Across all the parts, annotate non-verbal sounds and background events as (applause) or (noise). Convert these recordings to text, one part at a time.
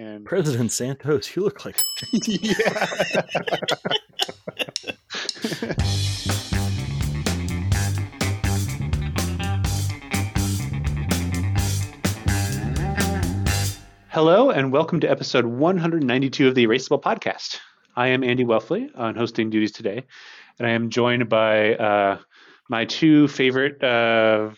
And President Santos, you look like (laughs) yeah. Hello, and welcome to episode 192 of the Erasable Podcast. I am Andy Welfle on hosting duties today, and I am joined by uh, my two favorite. Uh,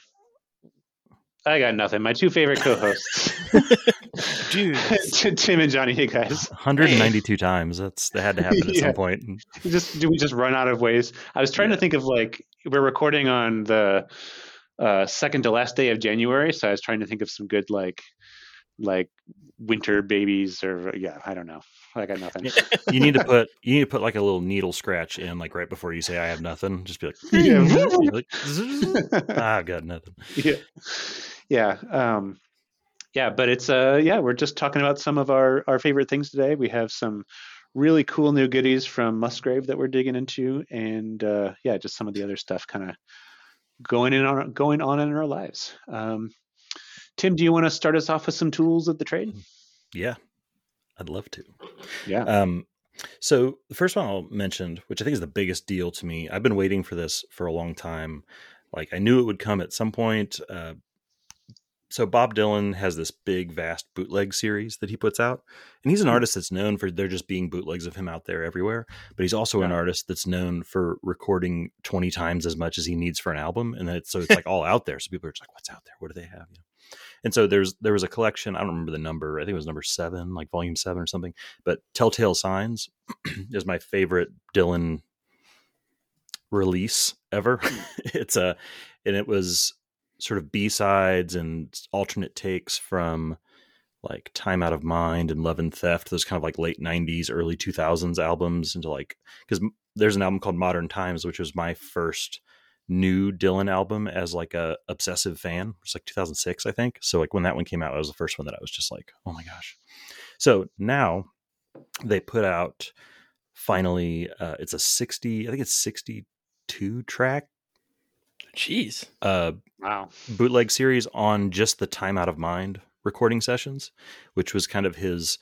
I got nothing. My two favorite co-hosts, (laughs) Dude. (laughs) Tim and Johnny. Hey guys, 192 times. That's that had to happen at (laughs) Yeah. some point. just do we just run out of ways? I was trying to think of like we're recording on the uh, second to last day of January, so I was trying to think of some good like like winter babies or yeah, I don't know. I got nothing. You need to put you need to put like a little needle scratch in like right before you say I have nothing. Just be like, (laughs) Yeah. (laughs) like ah, I've got nothing. yeah yeah um yeah but it's uh yeah we're just talking about some of our our favorite things today we have some really cool new goodies from musgrave that we're digging into and uh yeah just some of the other stuff kind of going in on going on in our lives um tim do you want to start us off with some tools of the trade Yeah, I'd love to. yeah Um, so the first one I'll mention, which I think is the biggest deal to me, I've been waiting for this for a long time. Like I knew it would come at some point. Uh, so Bob Dylan has this big, vast bootleg series that he puts out, and he's an Hmm. artist that's known for there just being bootlegs of him out there everywhere. But he's also an artist that's known for recording twenty times as much as he needs for an album, and it's, so it's like all out there. So people are just like, "What's out there? What do they have?" You know? And so there's there was a collection. I don't remember the number. I think it was number seven, like volume seven or something. But Telltale Signs (clears throat) is my favorite Dylan release ever. Hmm. (laughs) it's a and it was sort of B sides and alternate takes from like Time Out of Mind and Love and Theft, those kind of like late '90s, early 2000s albums, into like because there's an album called Modern Times, which was my first new Dylan album as like a obsessive fan. It's like 2006, I think. So like when that one came out, it was the first one that I was just like, oh my gosh. So now they put out finally, uh, it's a 60, I think it's 62 track Jeez. uh, wow bootleg series on just the time out of mind recording sessions, which was kind of his.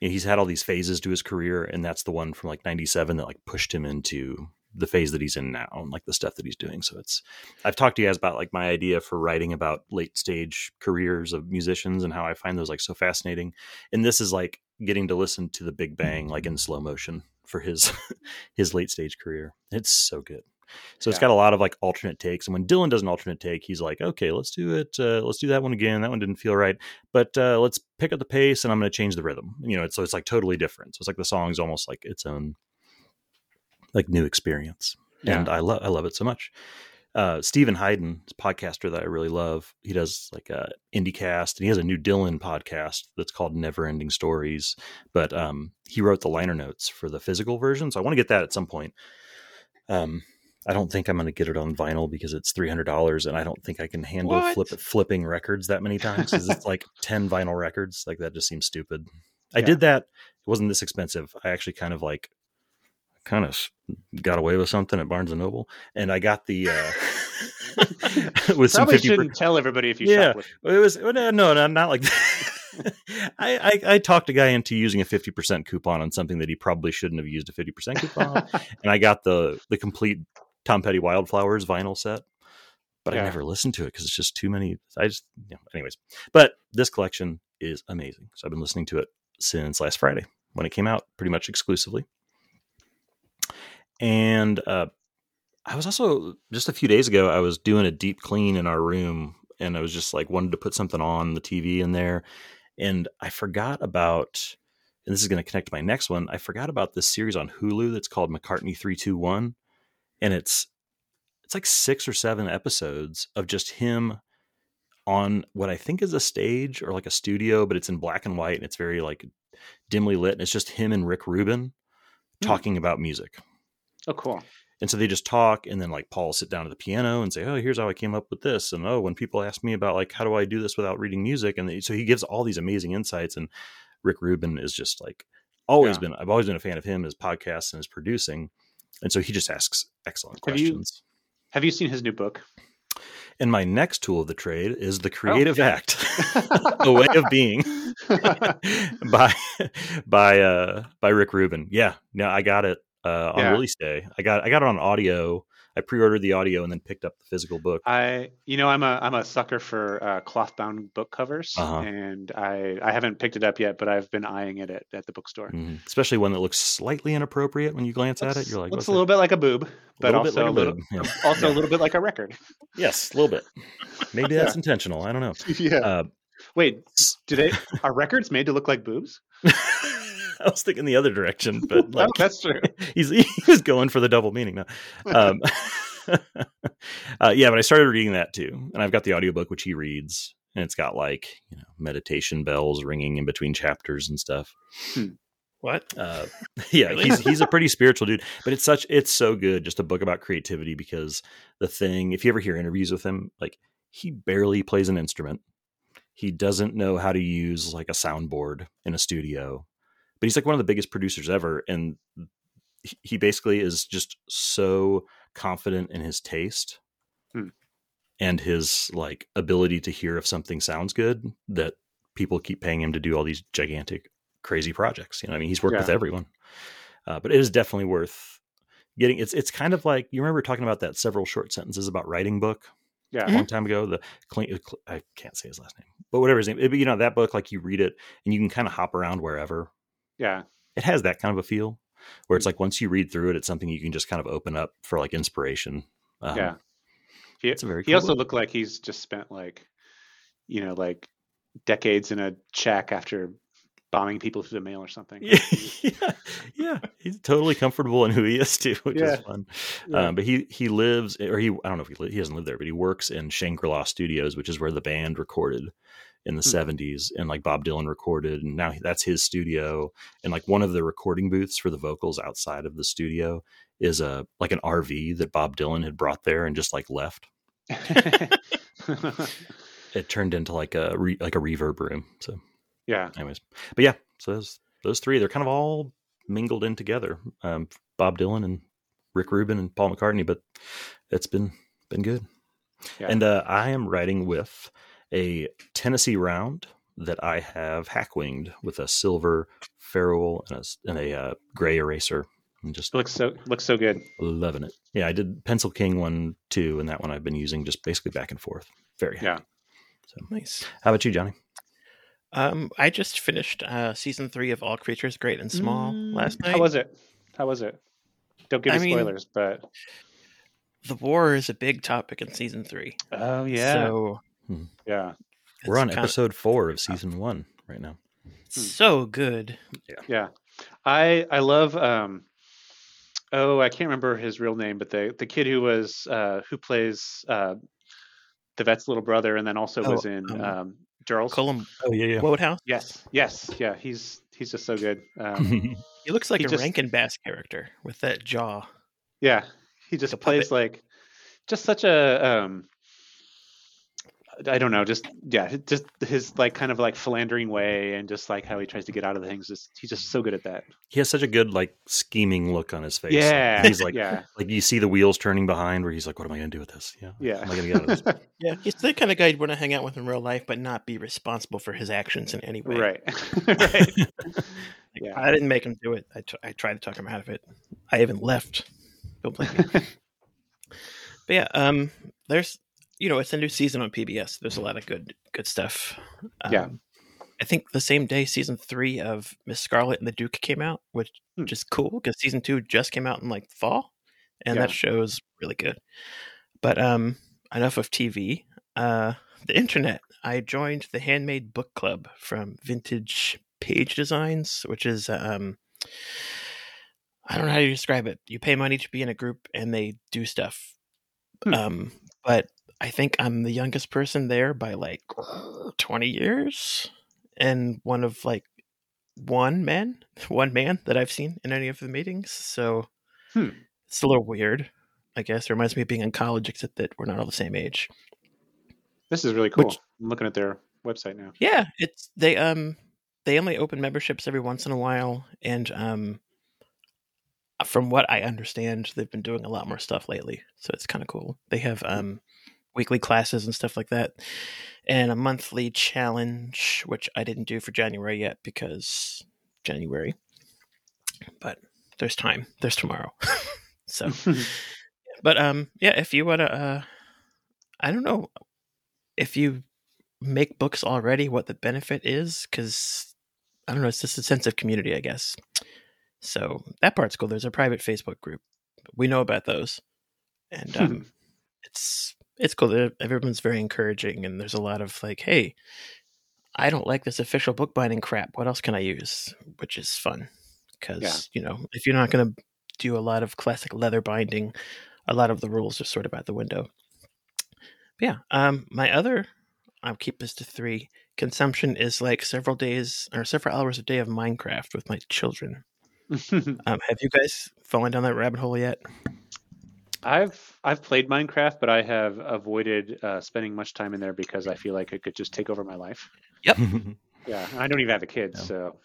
you know, he's had all these phases to his career, and that's the one from like '97 that like pushed him into the phase that he's in now, and like the stuff that he's doing. So it's. I've talked to you guys about like my idea for writing about late stage careers of musicians and how I find those like so fascinating, and this is like getting to listen to the Big Bang like in slow motion for his (laughs) his late stage career. It's so good. So it's got a lot of like alternate takes. And when Dylan does an alternate take, he's like, okay, let's do it. Uh, let's do that one again. That one didn't feel right, but uh, let's pick up the pace and I'm going to change the rhythm. You know, it's, so it's like totally different. So it's like the song's almost like its own like new experience. And I love, I love it so much. Uh, Steven Hyden, podcaster that I really love. He does like a IndieCast, and he has a new Dylan podcast that's called Never Ending Stories. But um, he wrote the liner notes for the physical version, so I want to get that at some point. Um, I don't think I'm going to get it on vinyl because it's three hundred dollars, and I don't think I can handle flip, flipping records that many times because it's like (laughs) ten vinyl records. Like that just seems stupid. I Yeah. did that; it wasn't this expensive. I actually kind of like, kind of got away with something at Barnes and Noble, and I got the uh, (laughs) with some probably fifty. shouldn't tell everybody if you Yeah. It was no, no, no, not like that. (laughs) I, I I talked a guy into using a fifty percent coupon on something that he probably shouldn't have used a fifty percent coupon on, (laughs) and I got the the complete Tom Petty Wildflowers vinyl set, but Yeah. I never listened to it because it's just too many. I just, you know, anyways. But this collection is amazing, so I've been listening to it since last Friday when it came out, pretty much exclusively. And uh, I was also just a few days ago. I was doing a deep clean in our room, and I was just like wanted to put something on the TV in there, and I forgot about. And this is going to connect to my next one. I forgot about this series on Hulu that's called McCartney Three Two One, and it's it's like six or seven episodes of just him on what I think is a stage or like a studio, but it's in black and white and it's very like dimly lit, and it's just him and Rick Rubin Hmm. talking about music. Oh cool And so they just talk, and then like Paul will sit down at the piano and say, "Oh, here's how I came up with this," and oh, when people ask me about like how do I do this without reading music, and they, so he gives all these amazing insights. And Rick Rubin is just like always Yeah. been. I've always been a fan of him, his podcasts and his producing, and so he just asks excellent Have you- questions. have you seen his new book And my next tool of the trade is Oh. (laughs) the creative act, a way of being. (laughs) by by uh by Rick Rubin. Yeah, no, I got it uh, on Yeah. release day. I got I got it on audio. I pre-ordered the audio and then picked up the physical book. I, you know, I'm a I'm a sucker for uh, cloth bound book covers, Uh-huh. and I I haven't picked it up yet, but I've been eyeing it at, at the bookstore. Mhm. Especially one that looks slightly inappropriate when you glance at it. You're like, looks what's a little bit like a boob, but little also like a little. Yeah. (laughs) also a little bit like a record. Yes, a little bit. Maybe that's intentional. I don't know. (laughs) yeah. Uh, Wait, do they are records made to look like boobs? (laughs) (laughs) I was thinking the other direction, but (laughs) like oh, that's true. (laughs) he's he was going for the double meaning now. Um, uh, yeah, but I started reading that too, and I've got the audiobook which he reads, and it's got like you know meditation bells ringing in between chapters and stuff. What? Uh, yeah, Really? he's he's a pretty spiritual dude, but it's such it's so good just a book about creativity because the thing if you ever hear interviews with him, like he barely plays an instrument. He doesn't know how to use like a soundboard in a studio, but he's like one of the biggest producers ever, and he- he basically is just so confident in his taste Hmm. and his like ability to hear if something sounds good that people keep paying him to do all these gigantic crazy projects you know i mean? He's worked with everyone. Uh, but it is definitely worth getting it's it's kind of like you remember talking about that several short sentences about writing book Yeah. a long time ago? The clean i can't say his last name but whatever his name it- you know that book like you read it and you can kind of hop around wherever Yeah. it has that kind of a feel where it's like once you read through it it's something you can just kind of open up for like inspiration um, Yeah. He, it's a very he cool also book. looked like he's just spent like, you know, like decades in a shack after bombing people through the mail or something. yeah, (laughs) yeah, yeah. He's totally comfortable in who he is too, which Yeah. is fun. Yeah. Um, but he he lives, or he I don't know if he li- he doesn't live there, but he works in Shangri La Studios, which is where the band recorded in the Hmm. seventies, and like Bob Dylan recorded, and now that's his studio. And like one of the recording booths for the vocals outside of the studio is a like an RV that Bob Dylan had brought there and just like left. (laughs) It turned into like a re, like a reverb room. So yeah. anyways but yeah so those those three they're kind of all mingled in together um bob dylan and rick rubin and paul mccartney but it's been been good Yeah. and uh i am writing with a tennessee round that i have hack winged with a silver ferrule and a, s- and a uh, gray eraser and just It looks so looks so good. loving it yeah i did pencil king one too and that one i've been using just basically back and forth very happy. Yeah. so Nice. how about you johnny Um, I just finished uh season three of All Creatures Great and Small Mm, last night. How was it? How was it? Don't give I me mean- spoilers, but the war is a big topic in season three. oh yeah. So yeah, we're it's on kinda- episode four of season one right now so good. yeah. I I love um oh I can't remember his real name, but the the kid who was uh who plays uh the vet's little brother and then also Oh, was in um, um Girls. Callum oh yeah yeah Woodhouse. Yes, yes, yeah. He's he's just so good. Um, (laughs) He looks like He a just- Rankin Bass character with that jaw. yeah, he just plays puppet. like just such a um I don't know, just yeah, just his like kind of like philandering way and just like how he tries to get out of the things. Just he's just so good at that. he has such a good like scheming look on his face. Yeah, he's like yeah, like you see the wheels turning behind where he's like, "What am I going to do with this? Yeah, yeah. am I going to get out of this?" (laughs) Yeah, he's the kind of guy you'd want to hang out with in real life, but not be responsible for his actions in any way. right, (laughs) right. (laughs) Like, Yeah. I didn't make him do it. I, t- I tried to talk him out of it. I even left. Don't blame me. but yeah, um, there's you know it's a new season on PBS. There's a lot of good good stuff. Um, Yeah. I think the same day season three of Miss Scarlet and the Duke came out, which Hmm. which is cool because season two just came out in like fall, and Yeah. that is really good. But um, enough of TV. Uh, the internet. I joined the Handmade Book Club from Vintage Page Designs, which is um, I don't know how to describe it. You pay money to be in a group, and they do stuff. Hmm. Um, but I think I'm the youngest person there by like 20 years, and one of like one man, (laughs) one man that I've seen in any of the meetings. So Hmm. it's a little weird, I guess. It reminds me of being in college, except that we're not all the same age. This is really cool. Which- I'm looking at their website now. Yeah, it's they um they only open memberships every once in a while, and um from what I understand, they've been doing a lot more stuff lately, so it's kind of cool. They have um weekly classes and stuff like that, and a monthly challenge, which I didn't do for January yet because January. But there's time. There's tomorrow. (laughs) so, (laughs) but um, yeah. If you wanna, uh, I don't know if you make books already, what the benefit is, because I don't know. It's just a sense of community, I guess. So that part's cool. There's a private Facebook group. We know about those, and um, Hmm. it's it's cool. Everyone's very encouraging, and there's a lot of like, hey, I don't like this official bookbinding crap. What else can I use? Which is fun because Yeah. you know if you're not going to do a lot of classic leather binding, a lot of the rules are sort of out the window. But yeah, um, my other, I'll keep this to three. Consumption is like several days or several hours a day of Minecraft with my children. (laughs) Um, have you guys fallen down that rabbit hole yet? I've I've played Minecraft, but I have avoided uh, spending much time in there because I feel like it could just take over my life. Yep. (laughs) yeah, I don't even have a kid, Yeah. so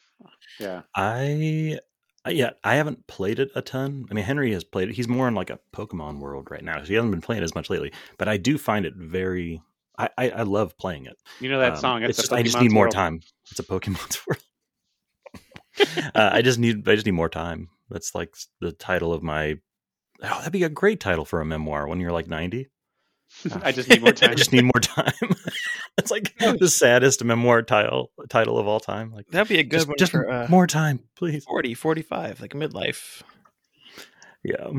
yeah. I yeah, I haven't played it a ton. I mean, Henry has played it. He's more in like a Pokemon world right now, so he hasn't been playing as much lately. But I do find it very. I I, I love playing it. You know that Um, song? It's a just I just Pokemon's need more time. It's a Pokemon's (laughs) world. uh, I just need I just need more time. That's like the title of my. Oh, that'd be a great title for a memoir when you're like ninety. (laughs) (laughs) I just need more time. I just need more time. (laughs) It's like the saddest memoir title title of all time. Like That'd be a good just, one just for uh, more time, please. 40, 45, like midlife. Yeah.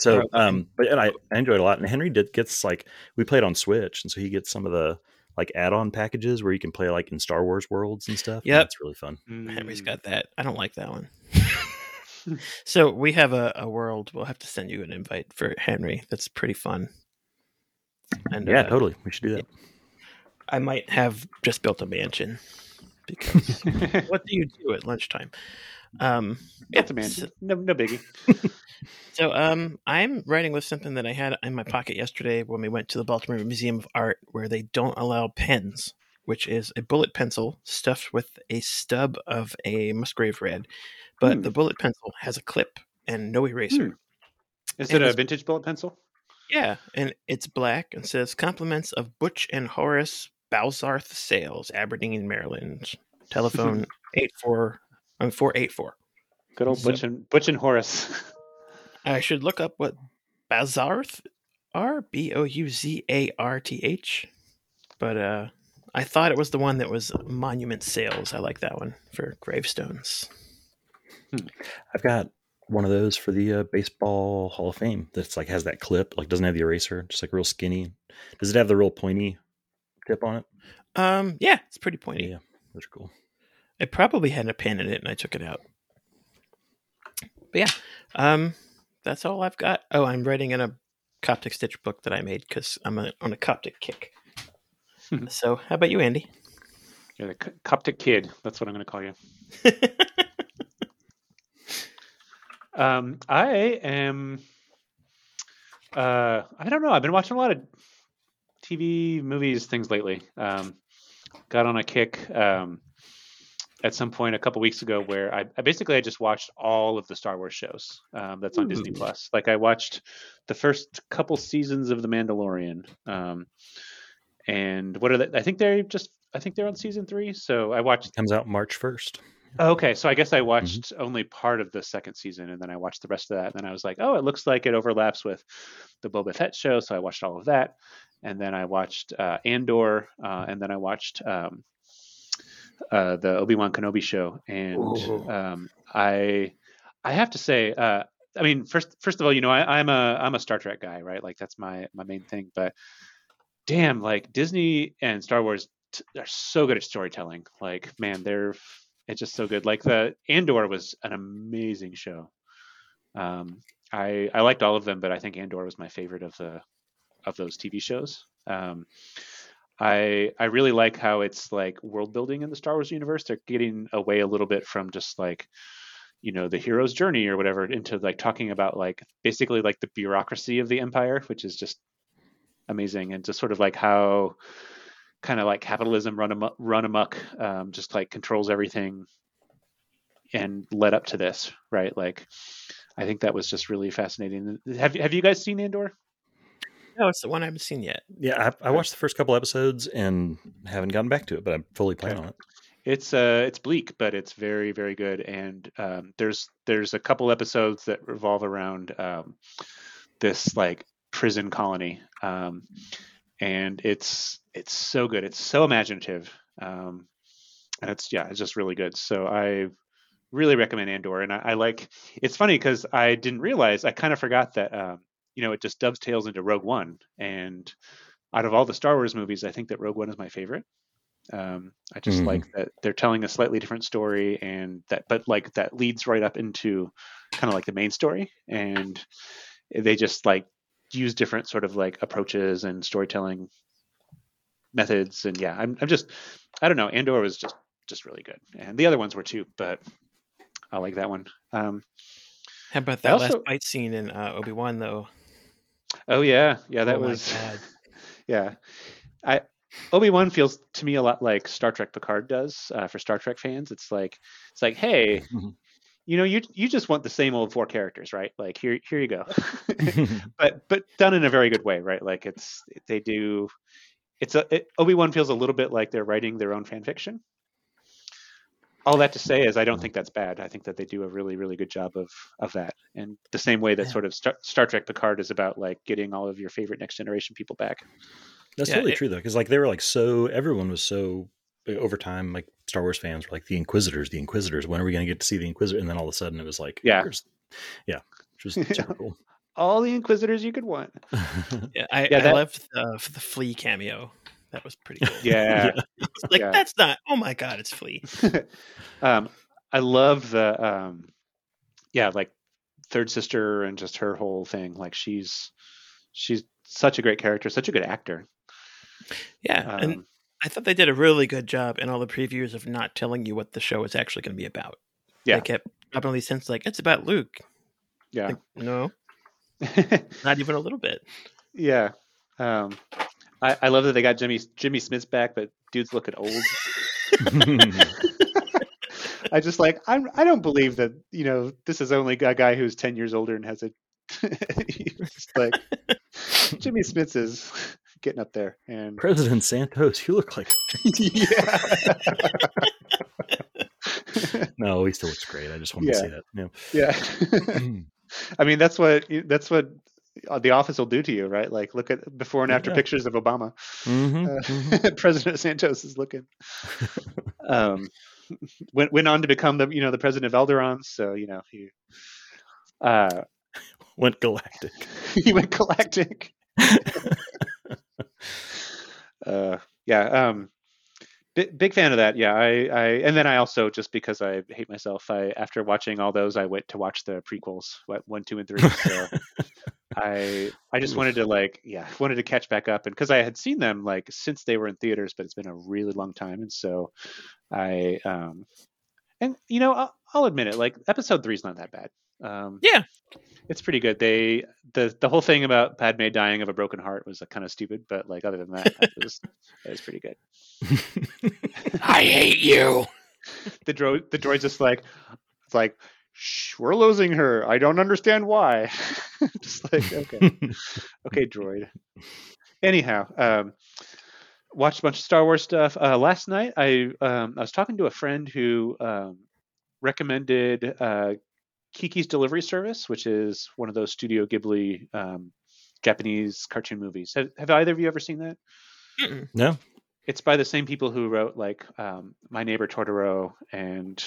So, um, but and I, I enjoyed it a lot. And Henry did gets like we played on Switch, and so he gets some of the like add-on packages where you can play like in Star Wars worlds and stuff. Yeah, it's really fun. Henry's got that. I don't like that one. So we have a, a world. We'll have to send you an invite for Henry. That's pretty fun. And Yeah, uh, totally. We should do that. I might have just built a mansion because (laughs) what do you do at lunchtime? Um, yeah, That's a man. so- No, no biggie. (laughs) (laughs) So um, I'm writing with something that I had in my pocket yesterday when we went to the Baltimore Museum of Art, where they don't allow pens, which is a bullet pencil stuffed with a stub of a Musgrave red, but Hmm. the bullet pencil has a clip and no eraser. Hmm. Is And it a vintage bullet pencil? Yeah, and it's black and says compliments of Butch and Horace Bouzarth Sales, Aberdeen, Maryland. Telephone (laughs) eight four um, four eight four. Good old So- Butch and Butch and Horace. (laughs) I should look up what Bouzarth are B O U Z A R T H. But uh I thought it was the one that was monument sales. I like that one for gravestones. I've got one of those for the uh, baseball Hall of Fame. That's like has that clip, like doesn't have the eraser, just like real skinny. Does it have the real pointy tip on it? Um yeah, it's pretty pointy. Yeah, those are cool. It probably had a pin in it and I took it out. But yeah, um that's all I've got. Oh, I'm writing in a Coptic Stitch book that I made because I'm a, on a Coptic kick. so how about you, Andy? You're the Co- Coptic kid. That's what I'm going to call you. (laughs) Um, I am. Uh, I don't know. I've been watching a lot of TV, movies, things lately. Um, got on a kick um, at some point a couple weeks ago where I, I basically I just watched all of the Star Wars shows um, that's on Disney Plus. Like I watched the first couple seasons of The Mandalorian. Um, and what are they? I think they're just. I think they're on season three. So I watched Comes out March first. Okay, so I guess Mm-hmm. I watched only part of the second season, and then I watched the rest of that. And then I was like, oh, it looks like it overlaps with the Boba Fett show, so I watched all of that. And then I watched uh, Andor, uh, and then I watched um, uh, the Obi Wan Kenobi show. And um, I, I have to say, uh, I mean, first, first of all, you know, I, I'm a I'm a Star Trek guy, right? Like that's my my main thing. But damn, like Disney and Star Wars t- are so good at storytelling. Like, man, they're it's just so good. Like the Andor was an amazing show. Um, I I liked all of them, but I think Andor was my favorite of the of those TV shows. Um, I I really like how it's like world building in the Star Wars universe. They're getting away a little bit from just like you know the hero's journey or whatever into like talking about like basically like the bureaucracy of the empire, which is just amazing and just sort of like how kind of like capitalism run amok, run amok um, just like controls everything and led up to this right like i think that was just really fascinating have, you- have you guys seen andor No, it's the one I haven't seen yet. Yeah, I, I watched the first couple episodes and haven't gotten back to it, but I'm fully planning Okay. on it. It's uh it's bleak, but it's very very good. And um, there's there's a couple episodes that revolve around um, this like prison colony, um, and it's it's so good. It's so imaginative, um, and it's yeah, it's just really good. So I really recommend Andor, and I, I like. It's funny because I didn't realize I kind of forgot that um, you know it just dovetails into Rogue One, and out of all the Star Wars movies, I think that Rogue One is my favorite. Um, I just Mhm. like that they're telling a slightly different story, and that, but like that leads right up into kind of like the main story, and they just like use different sort of like approaches and storytelling methods, and yeah, I'm, I'm just, I don't know, Andor was just, just really good, and the other ones were too, but I like that one. Um, How about that also- last fight scene in uh, Obi Wan though? oh yeah, yeah, that oh was. (laughs) yeah. I obi-wan feels to me a lot like star trek picard does uh, for star trek fans. It's like it's like hey Mhm. you know you you just want the same old four characters right? Like here here you go. (laughs) (laughs) But but done in a very good way right? Like it's they do it's a it, obi-wan feels a little bit like they're writing their own fan fiction all that to say is i don't think that's bad i think that they do a really really good job of of that and the same way that Yeah. sort of star, star trek picard is about like getting all of your favorite next generation people back That's Yeah, totally it- true though, because like they were like so everyone was so over time like Star Wars fans were like the Inquisitors, the Inquisitors. When are we going to get to see the Inquisitor? And then all of a sudden it was like Yeah. yeah, which was super cool. All the inquisitors you could want (laughs) Yeah, I, Yeah, I loved the, the Flea cameo. That was pretty cool. (laughs) yeah It's like yeah. that's not. Oh my god, it's Flea. (laughs) um i love the um yeah like third sister and just her whole thing like she's she's such a great character such a good actor Yeah, and um, I thought they did a really good job in all the previews of not telling you what the show is actually going to be about. Yeah. they kept dropping all these hints like it's about Luke. yeah Like, no, (laughs) not even a little bit. yeah um I, I love that they got Jimmy Jimmy Smits back, but dude's looking old. (laughs) (laughs) I just like I'm I don't believe that you know this is only a guy who's ten years older and has a like Jimmy Smits is getting up there and President Santos, you look like yeah. no, he still looks great. I just wanted to say that. yeah. Yeah. I mean, that's what that's what the office will do to you, right? Like, look at before and after Yeah. pictures of Obama. Mhm, Uh, mhm. (laughs) President Santos is looking. um, went went on to become the you know the president of Alderaan, so you know he uh, Went galactic. (laughs) he went galactic. (laughs) uh, yeah, um, big, big fan of that. Yeah, I, I, and then I also just because I hate myself, I after watching all those, I went to watch the prequels, what one, two, and three. So (laughs) I, I just wanted to like, yeah, wanted to catch back up, and because I had seen them like since they were in theaters, but it's been a really long time, and so I, um, and you know, I'll, I'll admit it, like episode three is not that bad. Um, Yeah. it's pretty good. They the the whole thing about Padme dying of a broken heart was kind of stupid, but like other than that, it was it was pretty good. (laughs) I hate you. (laughs) The droid the droid's just like it's like Shh, we're losing her. I don't understand why. (laughs) just like okay, okay, droid. Anyhow, um, watched a bunch of Star Wars stuff. Uh, last night, I um, I was talking to a friend who um, recommended uh, Kiki's Delivery Service, which is one of those Studio Ghibli um, Japanese cartoon movies. Have, have either of you ever seen that? Mm-mm. no. It's by the same people who wrote like um, My Neighbor Totoro and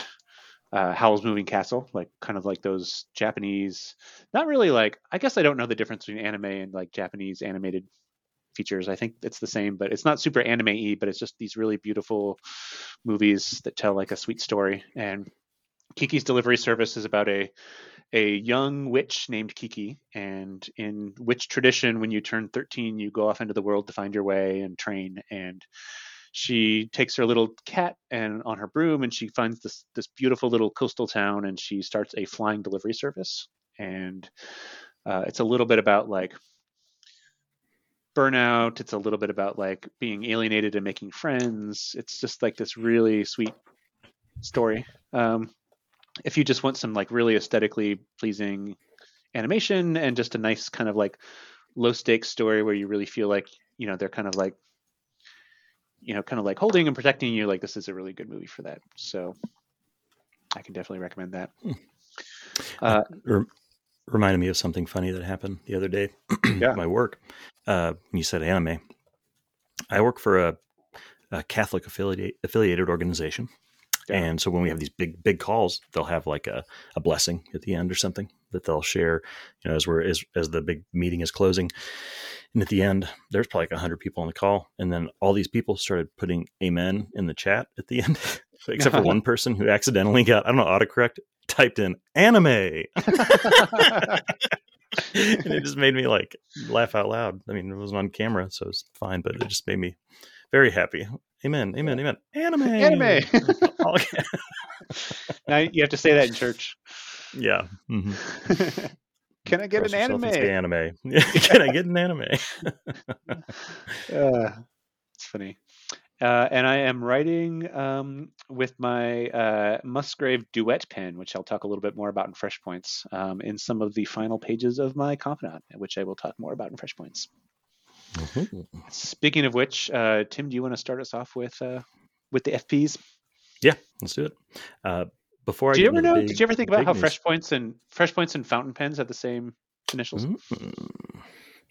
uh, Howl's Moving Castle, like kind of like those Japanese. Not really like. I guess I don't know the difference between anime and like Japanese animated features. I think it's the same, but it's not super anime-y, but it's just these really beautiful movies that tell like a sweet story. And Kiki's Delivery Service is about a a young witch named Kiki, and in witch tradition, when you turn 13, you go off into the world to find your way and train. And she takes her little cat and on her broom, and she finds this this beautiful little coastal town, and she starts a flying delivery service. And uh, it's a little bit about like burnout. It's a little bit about like being alienated and making friends. It's just like this really sweet story. Um, if you just want some like really aesthetically pleasing animation and just a nice kind of like low stakes story where you really feel like you know they're kind of like you know kind of like holding and protecting you like this is a really good movie for that so i can definitely recommend that uh, Rem- reminded me of something funny that happened the other day (clears throat) Yeah. at my work. Uh, when you said anime. I work for a, a Catholic affiliate, affiliated organization. Yeah. And so when we have these big, big calls, they'll have like a, a blessing at the end or something that they'll share, you know, as we're, as, as the big meeting is closing. And at the end, there's probably like a hundred people on the call. And then all these people started putting amen in the chat at the end, (laughs) (laughs) except for one person who accidentally got, I don't know, autocorrect typed in anime. (laughs) and it just made me like laugh out loud. I mean, it wasn't on camera, so it's fine, but it just made me very happy. Amen, amen, amen. Anime, Anime. Okay. (laughs) (laughs) now you have to say that in church yeah. (laughs) hmm can i get an anime anime. Can I get an anime? uh, it's funny uh, and I am writing um, with my uh, Musgrave duet pen, which I'll talk a little bit more about in Fresh Points, um, in some of the final pages of my Confidant, which I will talk more about in Fresh Points. Mhm. Speaking of which, uh, Tim, do you want to start us off with uh, with the FPs? Yeah, let's do it. Uh, before I Did you ever know? big- did you ever think about how news- Fresh Points and Fresh Points and Fountain Pens had the same initials? Mm,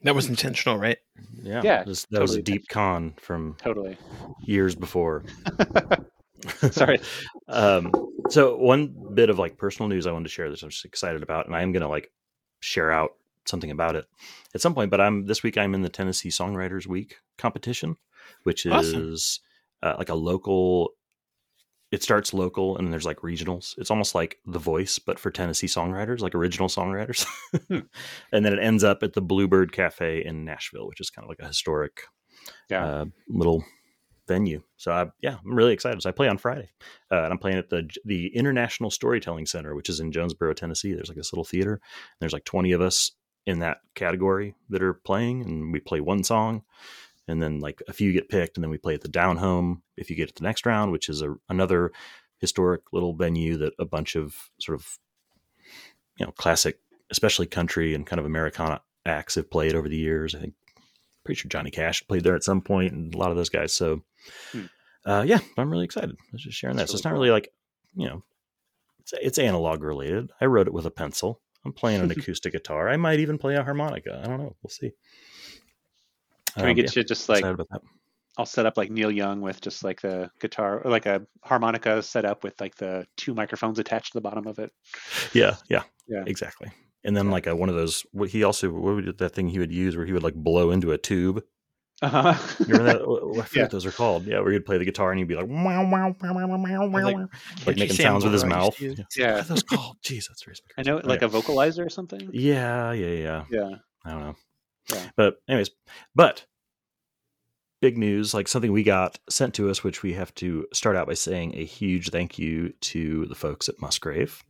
That was intentional, right? Yeah, Yeah, this- that was a deep con from Totally. years before. (laughs) Sorry. (laughs) um, so one bit of like personal news I wanted to share that I'm just excited about, and I am going to like share out something about it at some point. But I'm this week I'm in the Tennessee Songwriters Week competition, which is Awesome. uh, like a local. It starts local and then there's like regionals. It's almost like The Voice, but for Tennessee songwriters, like original songwriters. Hmm. (laughs) and then it ends up at the Bluebird Cafe in Nashville, which is kind of like a historic Yeah. uh, little venue. So I, yeah, I'm really excited. So I play on Friday, uh, and I'm playing at the the International Storytelling Center, which is in Jonesboro, Tennessee. There's like this little theater. There's like 20 of us in that category that are playing, and we play one song, and then like a few get picked, and then we play at the Down Home if you get to the next round, which is a, another historic little venue that a bunch of sort of you know classic, especially country and kind of Americana acts have played over the years. I think pretty sure Johnny Cash played there at some point, and a lot of those guys. So, Hmm. uh, yeah, I'm really excited. I was just sharing that. That's so it's not cool. really like you know, it's it's analog related. I wrote it with a pencil. I'm playing an (laughs) acoustic guitar. I might even play a harmonica. I don't know. We'll see. Can we Um, get yeah, you just like about that. I'll set up like Neil Young with just like the guitar or like a harmonica set up with like the two microphones attached to the bottom of it. Yeah, yeah, Yeah. exactly. And then like a, one of those. What he also what would that thing he would use where he would like blow into a tube. Uh-huh. You remember that? What- I forget Yeah. what those are called. Yeah, where he'd play the guitar and he'd be like, wow, wow, wow, wow, wow, wow, like- wow. Can't like making say sounds with his mouth. Yeah. yeah. What are those called? Jeez, that's very I know like a vocalizer or something. Yeah, yeah, yeah. Yeah. I don't know. Yeah. But anyways, but big news, like something we got sent to us, which we have to start out by saying a huge thank you to the folks at Musgrave.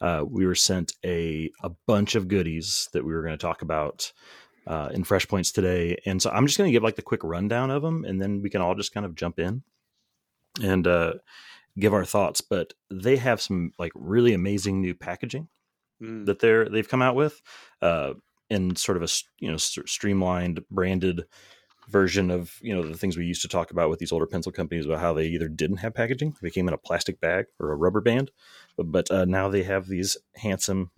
Uh, we were sent a a bunch of goodies that we were going to talk about uh, in Fresh Points today, and so I'm just going to give like the quick rundown of them, and then we can all just kind of jump in and uh, give our thoughts. But they have some like really amazing new packaging Mm. that they're they've come out with uh in sort of a you know streamlined branded version of you know the things we used to talk about with these older pencil companies about how they either didn't have packaging they came in a plastic bag or a rubber band but, but uh, now they have these handsome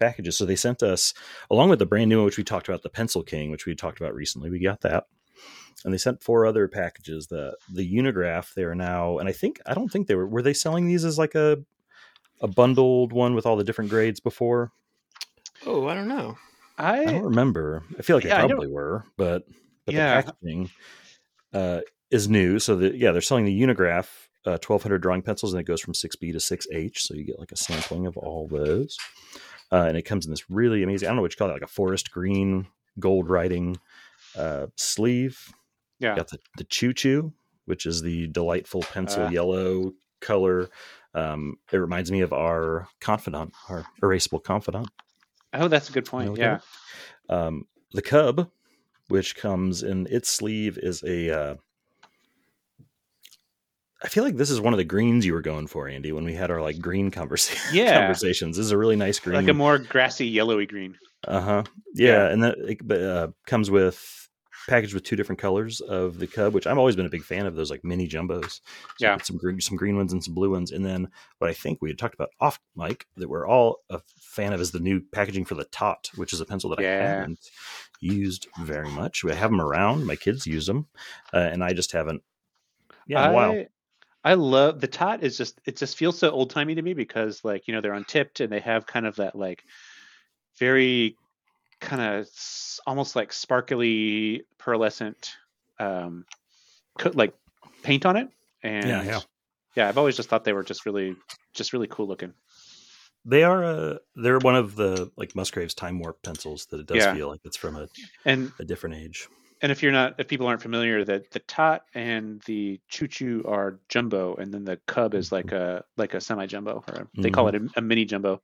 packages so they sent us along with the brand new one which we talked about the pencil king which we talked about recently we got that and they sent four other packages the the unigraph they are now and i think i don't think they were were they selling these as like a a bundled one with all the different grades before Oh, I don't know. I don't remember. I feel like Yeah, I they probably were, but but Yeah. the packaging uh, is new. So that yeah, they're selling the Unigraph uh, 1200 drawing pencils, and it goes from 6B to 6H. So you get like a sampling of all those, uh, and it comes in this really amazing. I don't know what you call it, like a forest green gold writing uh, sleeve. Yeah. got the the Choo Choo, which is the delightful pencil Ah. yellow color. Um, it reminds me of our confidant, our erasable confidant. oh that's a good point. Yeah. um, the cub, which comes in its sleeve, is a. I feel like this is one of the greens you were going for, Andy, when we had our like green conversa- (laughs) Yeah. conversations. This is a really nice green. Like a more grassy yellowy green. Uh huh. Yeah, and that it uh, comes with packaged with two different colors of the cub, which I've always been a big fan of those like mini jumbos. So Yeah. some green, some green ones and some blue ones, and then what I think we had talked about off mic that we're all a fan of is the new packaging for the Tot, which is a pencil that I haven't used very much. I have them around. My kids use them, uh, and I just haven't. Yeah, in a while. I, love the tot is just it just feels so old timey to me because like you know they're untipped and they have kind of that like very kind of almost like sparkly pearlescent um like paint on it and Yeah, yeah. yeah I've always just thought they were just really just really cool looking They are uh, they're one of the like Musgrave's time warp pencils that it does Yeah. feel like it's from a, and a different age. And if you're not if people aren't familiar that the tot and the choo choo are jumbo and then the cub is like a like a semi jumbo or a, they call it a, a mini jumbo.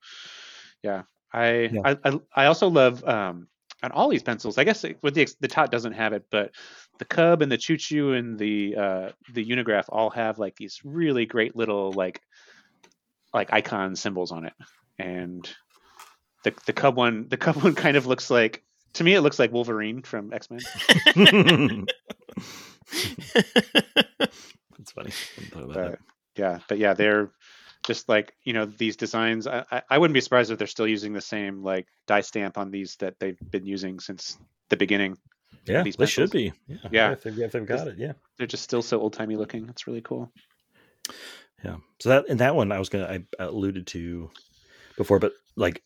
Yeah I, Yeah. I I I also love um on all these pencils. I guess it- with the ex- the tot doesn't have it but the cub and the choo choo and the uh the unigraph all have like these really great little like like icon symbols on it. And the the cub one the cub (laughs) one kind of looks like to me it looks like Wolverine from X-Men (laughs) It's funny. I hadn't thought about but that. yeah but yeah they're just like you know these designs I, I I wouldn't be surprised if they're still using the same like die stamp on these that they've been using since the beginning Yeah, these they should be. Yeah, Yeah. if they've, if they've got it, yeah, they're just still so old timey looking it's really cool yeah. So that and that one I was gonna I alluded to before, but like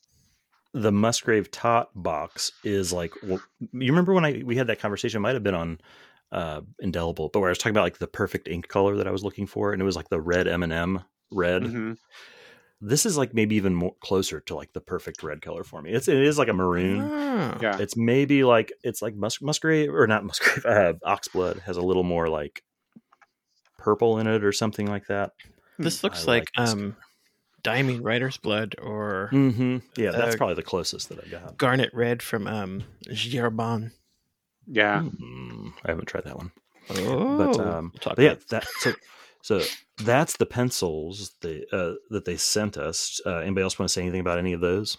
the Musgrave Tot box is like well, you remember when I we had that conversation? It might have been on uh Indelible, but where I was talking about like the perfect ink color that I was looking for, and it was like the red M and M red. Mhm. This is like maybe even more closer to like the perfect red color for me. It's it is like a maroon. Oh. yeah It's maybe like it's like mus- musgrave or not musgrave. (laughs) Uh, oxblood has a little more like purple in it or something like that. This looks I like, like this um, Diamine Writer's Blood or Mm-hmm. Yeah, that's Uh, probably the closest that I got. Garnet Red from um, Giarbon. yeah Mm, I haven't tried that one, Oh, but um, we'll talk but yeah, about that so so that's the pencils they uh, that they sent us. Uh, anybody else want to say anything about any of those?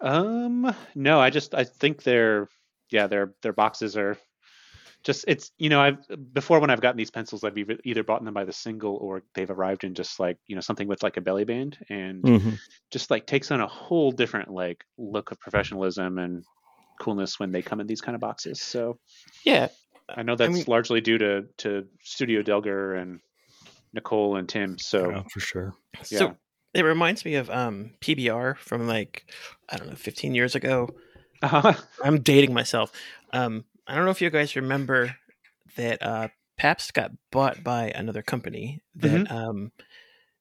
um no i just i think their yeah their their boxes are just it's you know i've before when i've gotten these pencils i've either- either bought them by the single or they've arrived in just like you know something with like a belly band and Mm-hmm. just like takes on a whole different like look of professionalism and coolness when they come in these kind of boxes so Yeah, i know that's mean- largely due to to studio delger and nicole and tim so Oh, for sure. Yeah. So it reminds me of um, PBR from like I don't know, 15 years ago. (laughs) I'm dating myself. Um, I don't know if you guys remember that uh, Pabst got bought by another company that um,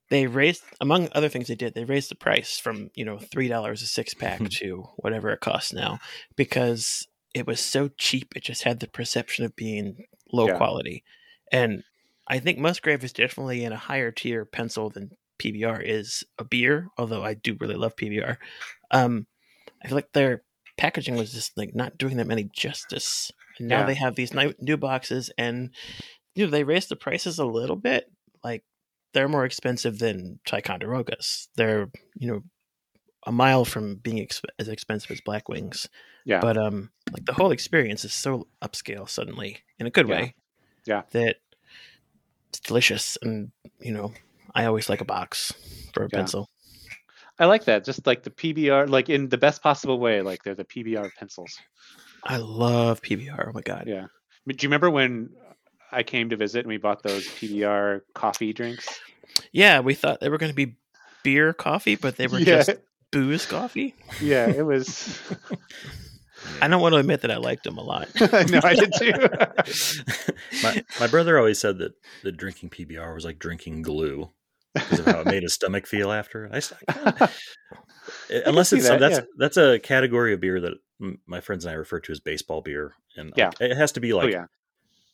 they raised, among other things they did, they raised the price from you know three dollars a six pack (laughs) to whatever it costs now because it was so cheap. It just had the perception of being low Yeah. quality, and I think Musgrave is definitely in a higher tier pencil than PBR is a beer. Although I do really love PBR. Um, I feel like their packaging was just like not doing them any justice. And now Yeah. they have these new boxes, and you know they raised the prices a little bit. Like they're more expensive than Ticonderogas. They're you know a mile from being exp- as expensive as Black Wings. yeah But um, like the whole experience is so upscale suddenly in a good Yeah. way. Yeah. That it's delicious, and you know I always like a box for a Yeah. pencil. I like that just like the pbr like in the best possible way like they're the pbr pencils I love PBR. Oh my god. Yeah. Do you remember when I came to visit and we bought those PBR coffee drinks? Yeah, we thought they were going to be beer coffee, but they were yeah, just booze coffee. yeah, it was. (laughs) I don't want to admit that I liked them a lot. (laughs) no, I did too. (laughs) my, my brother always said that that drinking PBR was like drinking glue because of how it made his stomach feel after. I, s- I kinda- (laughs) unless it's that, that's yeah. that's a category of beer that my friends and I refer to as baseball beer, and Yeah. like, it has to be oh like yeah,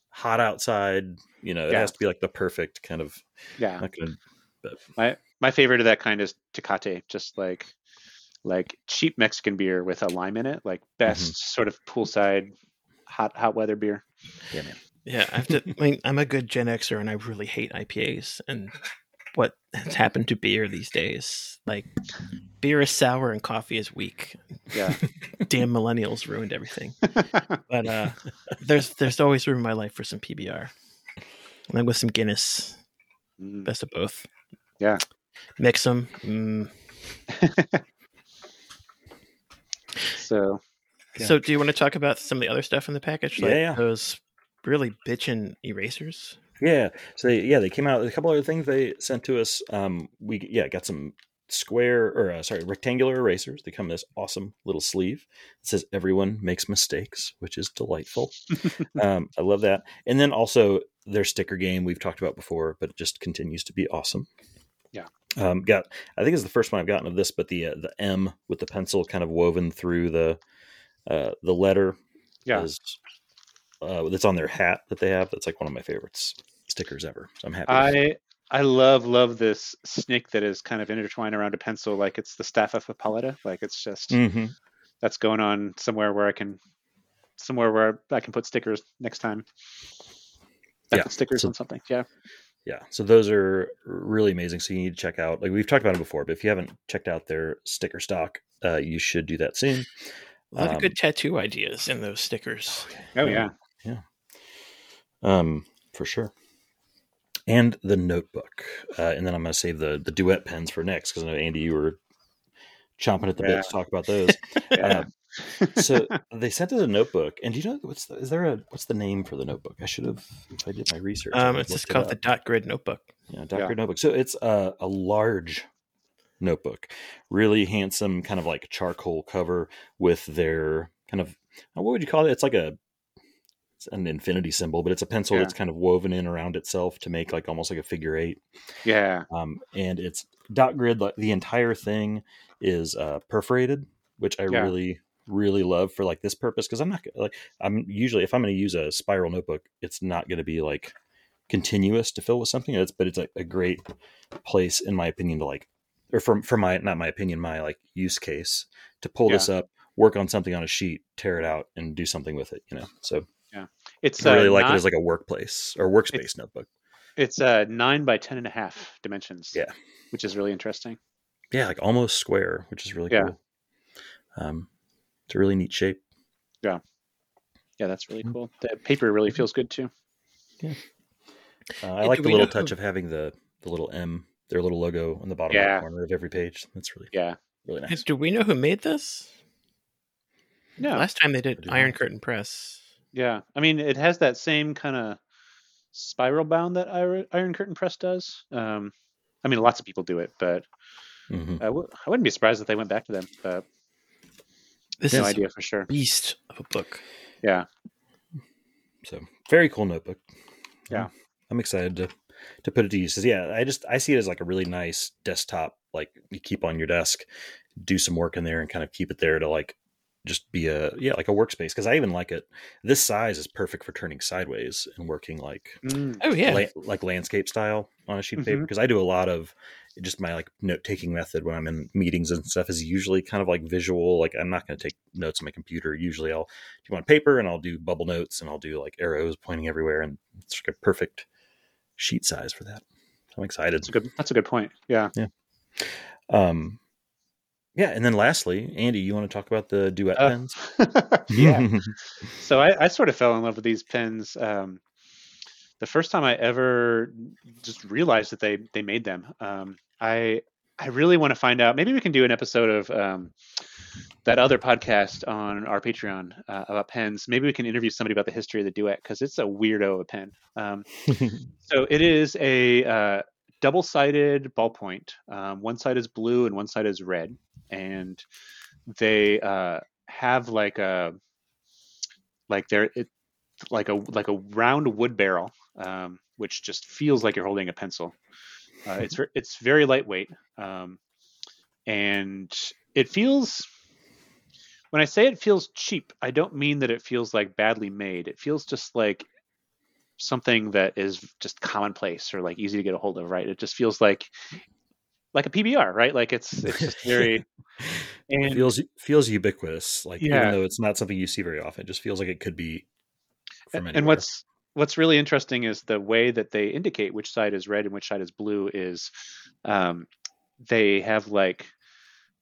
hot outside. You know, it Yeah. has to be like the perfect kind of. yeah. Not gonna, My my favorite of that kind is Tecate, just like like cheap Mexican beer with a lime in it, like mm-hmm. best sort of poolside hot hot weather beer. yeah, man. Yeah, I have to. I mean, I'm a good Gen Xer, and I really hate IPAs and what has happened to beer these days. Like, beer is sour and coffee is weak. Yeah. (laughs) Damn millennials ruined everything. But uh, there's there's always room in my life for some PBR. And then with some Guinness, Mm, best of both. Yeah. Mix them. Mm. (laughs) so Yeah. So, do you want to talk about some of the other stuff in the package? Like Yeah, yeah. those really bitchin' erasers. Yeah. So they, yeah, they came out with a couple other things they sent to us. Um, we yeah got some square or uh, sorry rectangular erasers. They come in this awesome little sleeve. It says everyone makes mistakes, which is delightful. (laughs) um, I love that. And then also their sticker game we've talked about before, but it just continues to be awesome. Yeah. Um, got I think it's the first one I've gotten of this, but the uh, the M with the pencil kind of woven through the uh, the letter yeah. is uh, that's on their hat that they have. That's like one of my favorites stickers ever. So I'm happy. I I love love this snick that is kind of intertwined around a pencil, like it's the staff of Hippolyta. Like it's just Mhm. that's going on somewhere where I can somewhere where I can put stickers next time. I Yeah, stickers so- on something. Yeah. Yeah. So those are really amazing. So you need to check out. Like we've talked about it before, but if you haven't checked out their sticker stock, uh, you should do that soon. A lot Um, of good tattoo ideas in those stickers. Oh Yeah. Yeah. Um, for sure. And the notebook, uh, and then I'm going to save the the duet pens for next because I know Andy, you were chomping at the Yeah. bit to talk about those. (laughs) Yeah. Uh, so they sent us a notebook, and do you know what's the, is there a what's the name for the notebook? I should have if I did my research. Um, it's just looked it called the dot grid notebook. Yeah, dot Yeah. Notebook. So it's a, a large notebook, really handsome, kind of like charcoal cover with their kind of uh, what would you call it? It's like a it's an infinity symbol, but it's a pencil Yeah. that's kind of woven in around itself to make like almost like a figure eight. yeah. Um, and it's dot grid. Like the entire thing is uh, perforated, which I Yeah. really really love for like this purpose because I'm not gonna- like I'm usually if I'm going to use a spiral notebook, it's not going to be like continuous to fill with something. It's but it's a, a great place in my opinion to like or from for my not my opinion my like use case to pull this up, work on something on a sheet, tear it out, and do something with it. You know, so It's I really uh, like not- it as like a workplace or workspace notebook. it's uh nine by ten and a half dimensions. Yeah. Which is really interesting. Yeah, like almost square, which is really Yeah. cool. Um, it's a really neat shape. Yeah, yeah, that's really Mhm. cool. The paper really feels good too. Uh, I Hey, like the little know touch who- of having the the little M, their little logo on the bottom Yeah. right corner of every page. That's really Yeah. really Hey, nice. Do we know who made this? No. Last time they did Iron. Curtain Press. Yeah. I mean, it has that same kind of spiral bound that Iron Iron Curtain Press does. Um, I mean, lots of people do it, but hmm I w- I wouldn't be surprised if they went back to them. But This no is idea for sure. beast of a book. Yeah. So very cool notebook. Yeah. I'm excited to to put it to use. yeah, I just I see it as like a really nice desktop, like you keep on your desk, do some work in there, and kind of keep it there to like just be a yeah like a workspace. Because I even like it. This size is perfect for turning sideways and working like Mm, Oh yeah, la- like landscape style on a sheet of paper Mhm. because I do a lot of just my like note taking method when I'm in meetings and stuff is usually kind of like visual. Like I'm not going to take notes on my computer. Usually I'll do on paper and I'll do bubble notes and I'll do like arrows pointing everywhere and it's like a perfect sheet size for that. I'm excited. that's a good. That's a good point. Yeah. Yeah. Um, yeah, and then lastly, Andy, you want to talk about the duet Uh, pens? (laughs) yeah. So I, I sort of fell in love with these pens. Um, the first time I ever just realized that they they made them. Um, I I really want to find out. Maybe we can do an episode of um, that other podcast on our Patreon uh, about pens. Maybe we can interview somebody about the history of the Duet because it's a weirdo of a pen. Um, (laughs) so it is a uh, double-sided ballpoint. Um, one side is blue and one side is red, and they uh, have like a like they're it, like a like a round wood barrel, um, which just feels like you're holding a pencil. Uh, it's (laughs) it's very lightweight, um, and it feels. When I say it feels cheap, I don't mean that it feels like badly made. It feels just like something that is just commonplace or like easy to get a hold of, right? It just feels like like a PBR, right? Like it's it's just (laughs) very and feels feels ubiquitous. Like Yeah. even though it's not something you see very often, it just feels like it could be from and anywhere. what's what's really interesting is the way that they indicate which side is red and which side is blue is um, they have like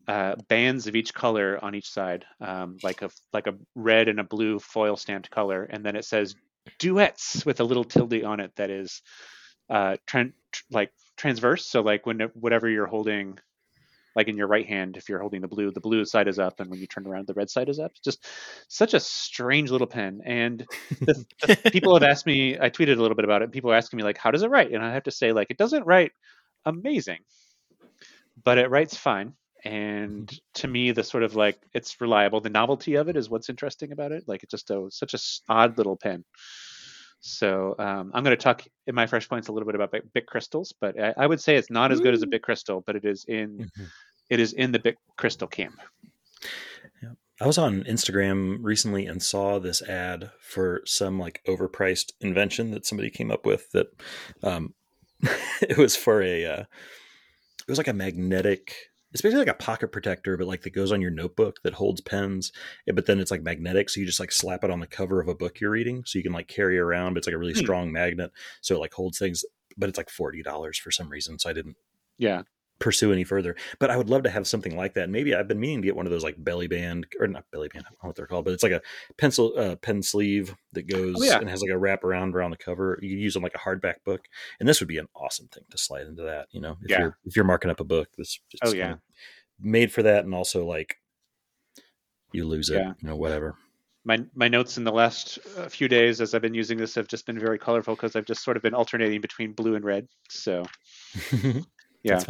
uh, bands of each color on each side, um, like a like a red and a blue foil stamped color, and then it says duets with a little tilde on it that is uh, tran- tr- like transverse. So like when whatever you're holding, like in your right hand, if you're holding the blue, the blue side is up, and when you turn around, the red side is up. Just such a strange little pen. And the, the (laughs) people have asked me. I tweeted a little bit about it. People are asking me like, how does it write? And I have to say like, it doesn't write amazing, but it writes fine. And to me, the sort of like it's reliable. The novelty of it is what's interesting about it. Like it's just a such a odd little pen. So um, I'm going to talk in my fresh points a little bit about Bic Cristals, but I, I would say it's not as good as a Bic Cristal, but it is in Mhm. it is in the Bic Cristal camp. I was on Instagram recently and saw this ad for some like overpriced invention that somebody came up with that um (laughs) it was for a uh it was like a magnetic it's basically like a pocket protector but like that goes on your notebook that holds pens eh, but then it's like magnetic so you just like slap it on the cover of a book you're reading so you can like carry around but it's like a really Hmm. strong magnet so it like holds things but it's like $40 for some reason so I didn't Yeah, pursue any further. But I would love to have something like that. Maybe I've been meaning to get one of those like belly band or not belly band, I don't know what they're called, but it's like a pencil uh, pen sleeve that goes Oh, yeah. and has like a wrap around around the cover. You use them like a hardback book, and this would be an awesome thing to slide into that. You know, if Yeah. you're if you're marking up a book, this just Oh, yeah. made for that, and also like you lose it, Yeah. you know, whatever. my my notes in the last uh, few days as I've been using this have just been very colorful because I've just sort of been alternating between blue and red. So (laughs) yeah.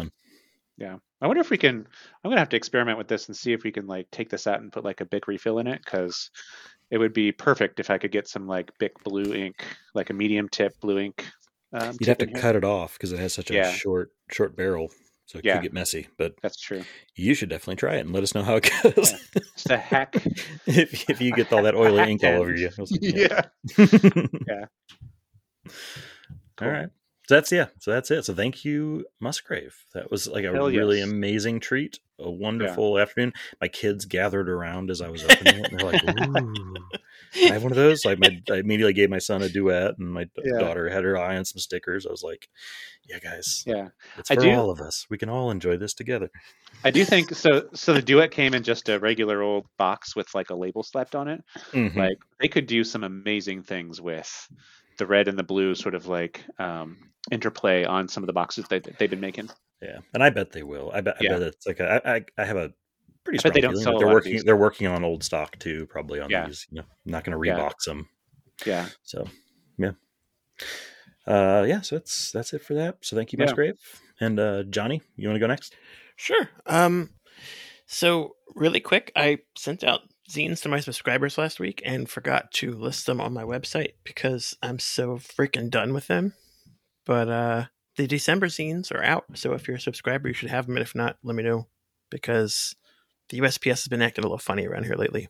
Yeah. I wonder if we can. I'm gonna have to experiment with this and see if we can like take this out and put like a Bic refill in it because it would be perfect if I could get some like Bic blue ink, like a medium tip blue ink. Um, You'd have to cut it off because it has such a Yeah. short short barrel, so it Yeah. could get messy. But That's true. you should definitely try it and let us know how it goes. Just a hack. (laughs) if, if you get all that oily (laughs) ink all over you. Like, yeah. (laughs) yeah. Cool. All right. So that's yeah. So that's it. So thank you, Musgrave. That was like a Hell really yes. amazing treat. A wonderful afternoon. My kids gathered around as I was opening it, and they're like, "Ooh, I have one of those." Like, my, (laughs) I immediately gave my son a duet, and my Yeah. daughter had her eye on some stickers. I was like, "Yeah, guys, Yeah. it's for all of us. We can all enjoy this together." I do think so. So the duet came in just a regular old box with like a label slapped on it. Mhm. Like they could do some amazing things with the red and the blue sort of like um, interplay on some of the boxes that they've been making. Yeah, and I bet they will. I bet. I Yeah. bet it's like a, I, I, I have a pretty I strong bet they don't feeling sell that a they're working. They're working on old stock too, probably on Yeah. these. You know, I'm not going to Yeah. rebox them. Yeah. So, yeah, uh, yeah. So that's that's it for that. So thank you, Yeah. Musgrave and uh, Johnny. You want to go next? Sure. Um, so really quick, I sent out zines to my subscribers last week and forgot to list them on my website because I'm so freaking done with them. But uh, the December zines are out, so if you're a subscriber, you should have them. And if not, let me know because the USPS has been acting a little funny around here lately.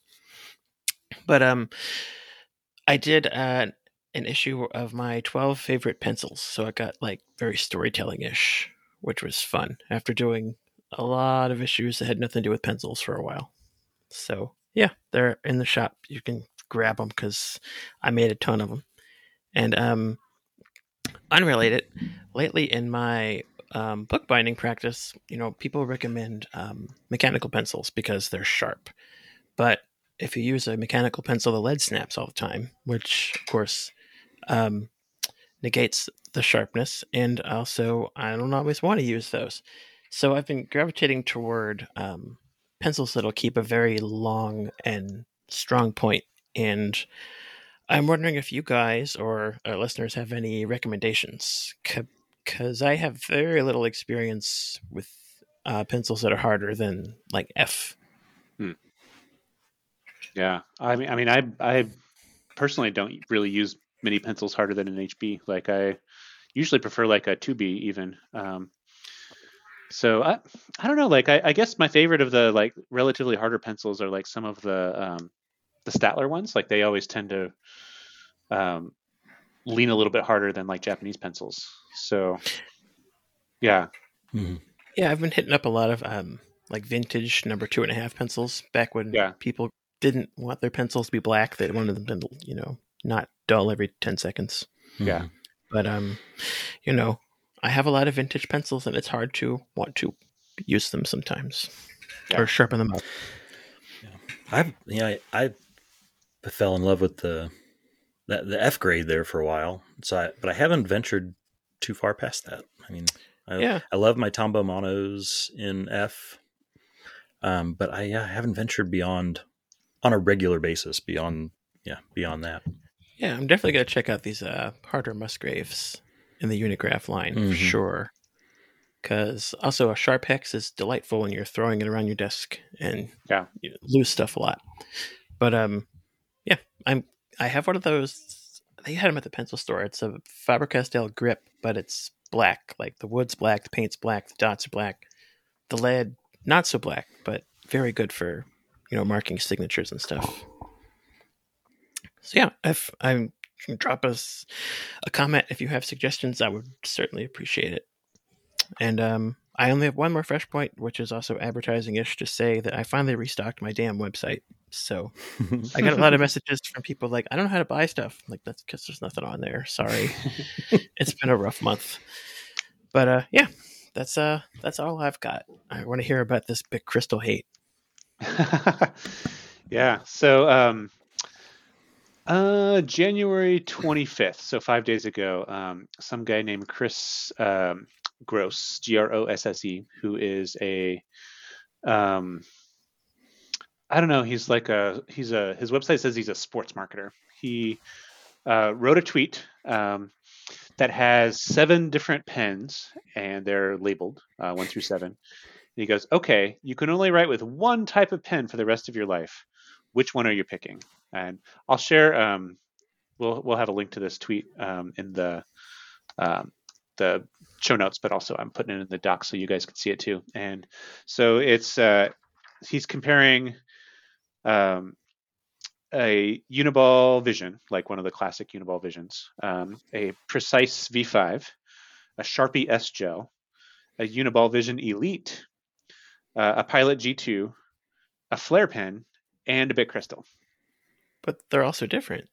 But um, I did uh, an issue of my 12 favorite pencils, so I got like very storytelling ish, which was fun after doing a lot of issues that had nothing to do with pencils for a while. So yeah, they're in the shop. You can grab them because I made a ton of them. And um, unrelated, lately in my um, bookbinding practice, you know, people recommend um, mechanical pencils because they're sharp. But if you use a mechanical pencil, the lead snaps all the time, which of course um, negates the sharpness. And also, I don't always want to use those. So I've been gravitating toward um, pencils that'll keep a very long and strong point. And I'm wondering if you guys or listeners have any recommendations, because I have very little experience with uh, pencils that are harder than like F. Yeah. I mean, I mean, I I personally don't really use many pencils harder than an HB. Like I usually prefer like a 2B even. Um, so I I don't know. Like I, I guess my favorite of the like relatively harder pencils are like some of the um, the Staedtler ones. Like they always tend to um, lean a little bit harder than like Japanese pencils. So yeah, Mhm. Yeah, I've been hitting up a lot of um, like vintage number two and a half pencils back when Yeah. people didn't want their pencils to be black. They wanted them to, you know, not dull every 10 seconds. Yeah. Mhm. But, um, you know, I have a lot of vintage pencils and it's hard to want to use them sometimes Yeah. or sharpen them up. Yeah. I've yeah, I, I fell in love with the the, the F grade there for a while. So, I, but I haven't ventured too far past that. I mean, I, Yeah. I love my Tombow monos in F, um, but I yeah, I haven't ventured beyond on a regular basis beyond yeah beyond that. Yeah, I'm definitely gonna check out these uh, harder Musgraves in the Unigraph line Mhm. for sure. Because also a sharp hex is delightful when you're throwing it around your desk and Yeah. you lose stuff a lot. But um, yeah, I'm I have one of those. They had them at the pencil store. It's a Faber Castell grip, but it's black. Like the wood's black, the paint's black, the dots are black. The lead not so black, but very good for you know marking signatures and stuff. So yeah, if I'm drop us a comment if you have suggestions, I would certainly appreciate it. And um, I only have one more fresh point, which is also advertising ish to say that I finally restocked my damn website. So I got a lot of (laughs) messages from people like, I don't know how to buy stuff. I'm like that's because there's nothing on there. Sorry, (laughs) it's been a rough month. But uh, yeah, that's uh, that's all I've got. I want to hear about this Bic Cristal hate. (laughs) yeah. So um, uh, January 25th, so five days ago, um, some guy named Chris um, Grosse, G R O S S E, who is a um, I don't know. He's like a he's a his website says he's a sports marketer. He uh, wrote a tweet um, that has seven different pens and they're labeled uh, one through seven. And he goes, "Okay, you can only write with one type of pen for the rest of your life. Which one are you picking?" And I'll share. Um, we'll we'll have a link to this tweet um, in the um, the show notes, but also I'm putting it in the doc so you guys can see it too. And so it's uh, he's comparing um, a Uniball Vision, like one of the classic Uniball Visions, um, a Precise V5, a Sharpie S Gel, a Uniball Vision Elite, uh, a Pilot G2, a Flare pen, and a Bic Cristal. But they're also different.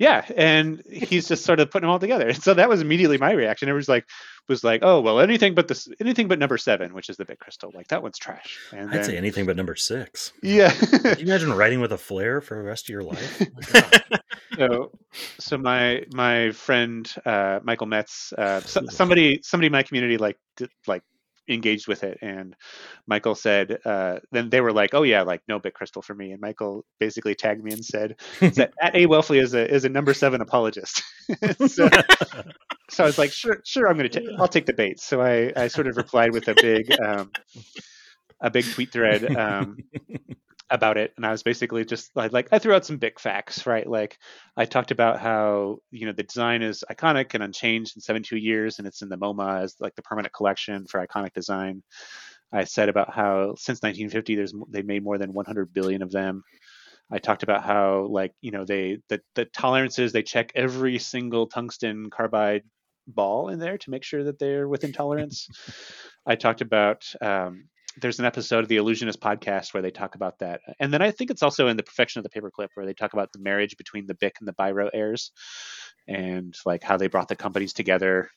Yeah, and he's just sort of putting them all together. And so that was immediately my reaction. It was like, was like, oh well, anything but this, anything but number seven, which is the Bic Cristal. Like that one's trash. And I'd then, say anything but number six. (laughs) yeah. Can you imagine writing with a flare for the rest of your life? (laughs) Oh so so my my friend uh, Michael Metz, uh, so, (laughs) somebody somebody in my community like did, like engaged with it, and Michael said, uh, then they were like, oh yeah, like no Bic Cristal for me, and Michael basically tagged me and said that at A Welfle is a is a number seven apologist. (laughs) so, so I was like, sure, sure, I'm gonna take, I'll take the bait. So I I sort of replied with a big um, a big tweet thread. Um, about it and i was basically just like, like i threw out some big facts right? Like i talked about how you know the design is iconic and unchanged in 72 years and it's in the moma as like the permanent collection for iconic design. I said about how since 1950 there's they made more than 100 billion of them. I talked about how like you know they the, the tolerances they check every single tungsten carbide ball in there to make sure that they're within tolerance. (laughs) I talked about um, there's an episode of the Illusionist podcast where they talk about that, and then I think it's also in the Perfection of the Paperclip where they talk about the marriage between the Bic and the Biro heirs, and like how they brought the companies together.